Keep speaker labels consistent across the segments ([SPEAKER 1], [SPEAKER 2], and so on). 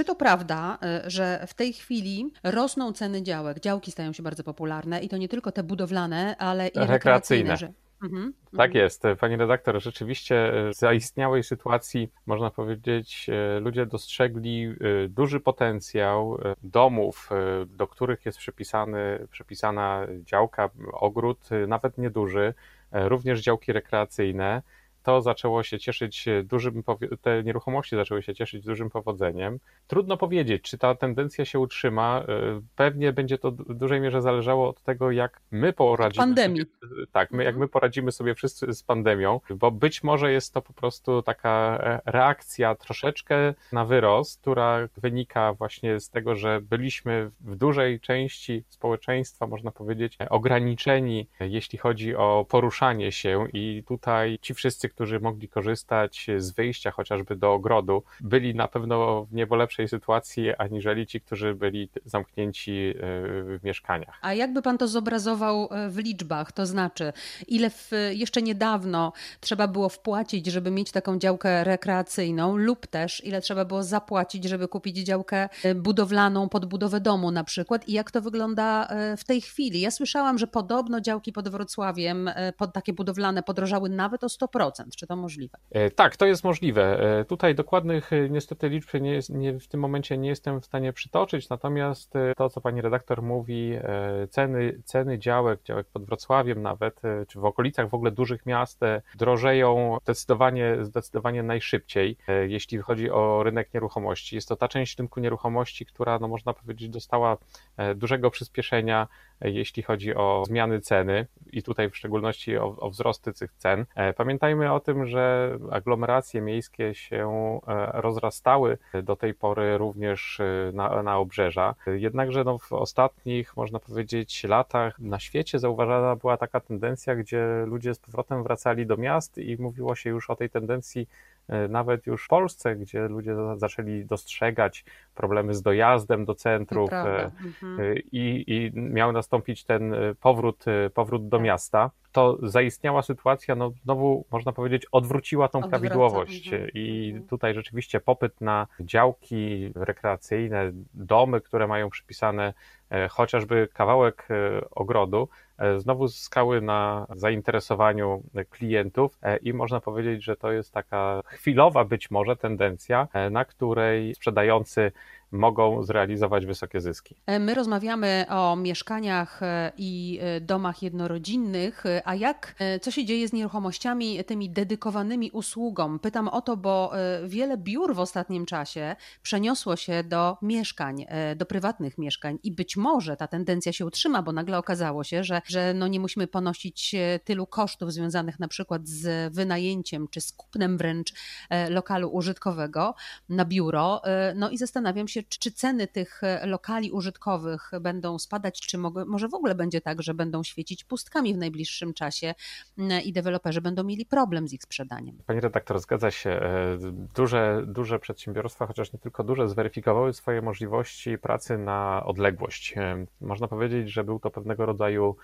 [SPEAKER 1] czy to prawda, y, że w tej chwili rosną ceny działek, działki stają się bardzo popularne i to nie tylko te budowlane, ale i rekreacyjne? rekreacyjne
[SPEAKER 2] Mhm, tak mhm. jest, pani redaktor. Rzeczywiście z e, zaistniałej sytuacji, można powiedzieć, e, ludzie dostrzegli duży potencjał domów, do których jest przypisany, przypisana działka, ogród, nawet nieduży, również działki rekreacyjne to zaczęło się cieszyć dużym, te nieruchomości zaczęły się cieszyć dużym powodzeniem. Trudno powiedzieć, czy ta tendencja się utrzyma. E, pewnie będzie to w dużej mierze zależało od tego, jak my poradzimy.
[SPEAKER 1] Pandemii.
[SPEAKER 2] Sobie, tak, my, jak mhm. my poradzimy sobie wszyscy z pandemią, bo być może jest to po prostu taka e, reakcja troszeczkę na wyrost, która wynika właśnie z tego, że byliśmy w dużej części społeczeństwa, można powiedzieć, ograniczeni, jeśli chodzi o poruszanie się, i tutaj ci wszyscy, którzy mogli korzystać z wyjścia chociażby do ogrodu, byli na pewno w nieco lepszej sytuacji, aniżeli ci, którzy byli zamknięci e, w mieszkaniach.
[SPEAKER 1] A jakby pan to zobrazował e, w liczbach? To znaczy, ile w, jeszcze niedawno trzeba było wpłacić, żeby mieć taką działkę rekreacyjną, lub też ile trzeba było zapłacić, żeby kupić działkę e, budowlaną pod budowę domu na przykład i jak to wygląda w tej chwili? Ja słyszałam, że podobno działki pod Wrocławiem, pod takie budowlane podrożały nawet o 100%. Czy to możliwe?
[SPEAKER 2] E, tak, to jest możliwe. E, tutaj dokładnych niestety liczb nie, nie, tym momencie nie jestem w stanie przytoczyć, natomiast to, co pani redaktor mówi, ceny, ceny działek, działek pod Wrocławiem nawet, czy w okolicach w ogóle dużych miast drożeją zdecydowanie, zdecydowanie najszybciej, jeśli chodzi o rynek nieruchomości. Jest to ta część rynku nieruchomości, która, no można powiedzieć, dostała dużego przyspieszenia jeśli chodzi o zmiany ceny i tutaj w szczególności o, o wzrosty tych cen. E, pamiętajmy o tym, że aglomeracje miejskie się e, rozrastały do tej pory również e, na, na obrzeża. Jednakże no, w ostatnich, można powiedzieć, latach na świecie zauważana była taka tendencja, gdzie ludzie z powrotem wracali do miast i mówiło się już o tej tendencji nawet już w Polsce, gdzie ludzie zaczęli dostrzegać problemy z dojazdem do centrów e, mhm. E, i, i miał nastąpić ten powrót, powrót do tak. miasta, to zaistniała sytuacja, no znowu można powiedzieć, odwróciła tą Odwraca. prawidłowość. Mhm. I mhm. tutaj rzeczywiście popyt na działki rekreacyjne, domy, które mają przypisane chociażby kawałek ogrodu, E, znowu zyskały na zainteresowaniu klientów e, i można powiedzieć, że to jest taka chwilowa być może tendencja, e, na której sprzedający mogą zrealizować wysokie zyski.
[SPEAKER 1] E, my rozmawiamy o mieszkaniach e, i e, domach jednorodzinnych, a jak, co się dzieje z nieruchomościami tymi dedykowanymi usługom? Pytam o to, bo wiele biur w ostatnim czasie przeniosło się do mieszkań, do prywatnych mieszkań i być może ta tendencja się utrzyma, bo nagle okazało się, że, że no nie musimy ponosić tylu kosztów związanych na przykład z wynajęciem czy z kupnem wręcz lokalu użytkowego na biuro. No i zastanawiam się, się, czy ceny tych e, lokali użytkowych będą spadać, czy może w ogóle będzie tak, że będą świecić pustkami w najbliższym czasie i deweloperzy będą mieli problem z ich sprzedaniem.
[SPEAKER 2] Pani redaktor, zgadza się. E, duże, duże przedsiębiorstwa, chociaż nie tylko duże, zweryfikowały swoje możliwości pracy na odległość. E, można powiedzieć, że był to pewnego rodzaju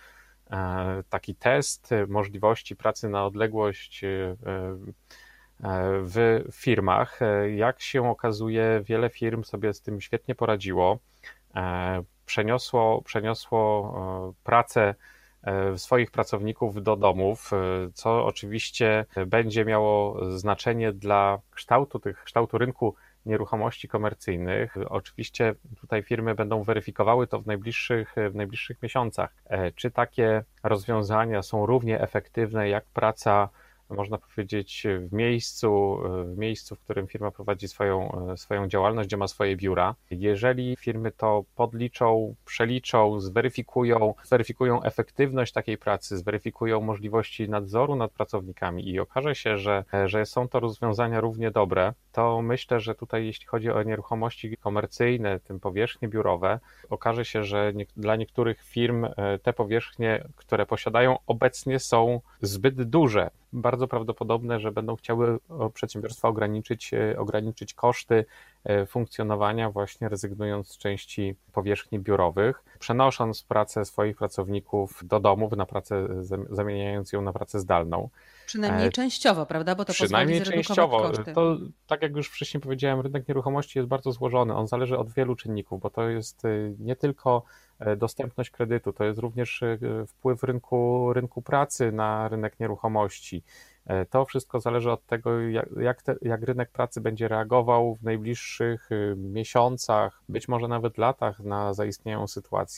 [SPEAKER 2] taki test możliwości pracy na odległość w firmach. Jak się okazuje, wiele firm sobie z tym świetnie poradziło. E, przeniosło, przeniosło e, pracę e, swoich pracowników do domów, co oczywiście będzie miało znaczenie dla kształtu tych, kształtu rynku nieruchomości komercyjnych. Oczywiście tutaj firmy będą weryfikowały to w najbliższych, w najbliższych miesiącach. Czy takie rozwiązania są równie efektywne jak praca można powiedzieć, w miejscu, w miejscu, w którym firma prowadzi swoją, swoją działalność, gdzie ma swoje biura. Jeżeli firmy to podliczą, przeliczą, zweryfikują, zweryfikują efektywność takiej pracy, zweryfikują możliwości nadzoru nad pracownikami i okaże się, że, że są to rozwiązania równie dobre, to myślę, że tutaj jeśli chodzi o nieruchomości komercyjne, tym powierzchnie biurowe, okaże się, że nie, dla niektórych firm e, te powierzchnie, które posiadają obecnie są zbyt duże. Bardzo prawdopodobne, że będą chciały przedsiębiorstwa ograniczyć, e, ograniczyć koszty funkcjonowania, właśnie rezygnując z części powierzchni biurowych, przenosząc pracę swoich pracowników do domów na pracę, zamieniając ją na pracę zdalną.
[SPEAKER 1] Przynajmniej częściowo, prawda? Bo to
[SPEAKER 2] Przynajmniej częściowo.
[SPEAKER 1] Koszty.
[SPEAKER 2] To, tak jak już wcześniej powiedziałem, rynek nieruchomości jest bardzo złożony. On zależy od wielu czynników, bo to jest nie tylko E, dostępność kredytu, to jest również e, wpływ rynku, rynku pracy na rynek nieruchomości. E, to wszystko zależy od tego, jak, te, jak rynek pracy będzie reagował w najbliższych miesiącach, być może nawet latach na zaistniałą sytuację.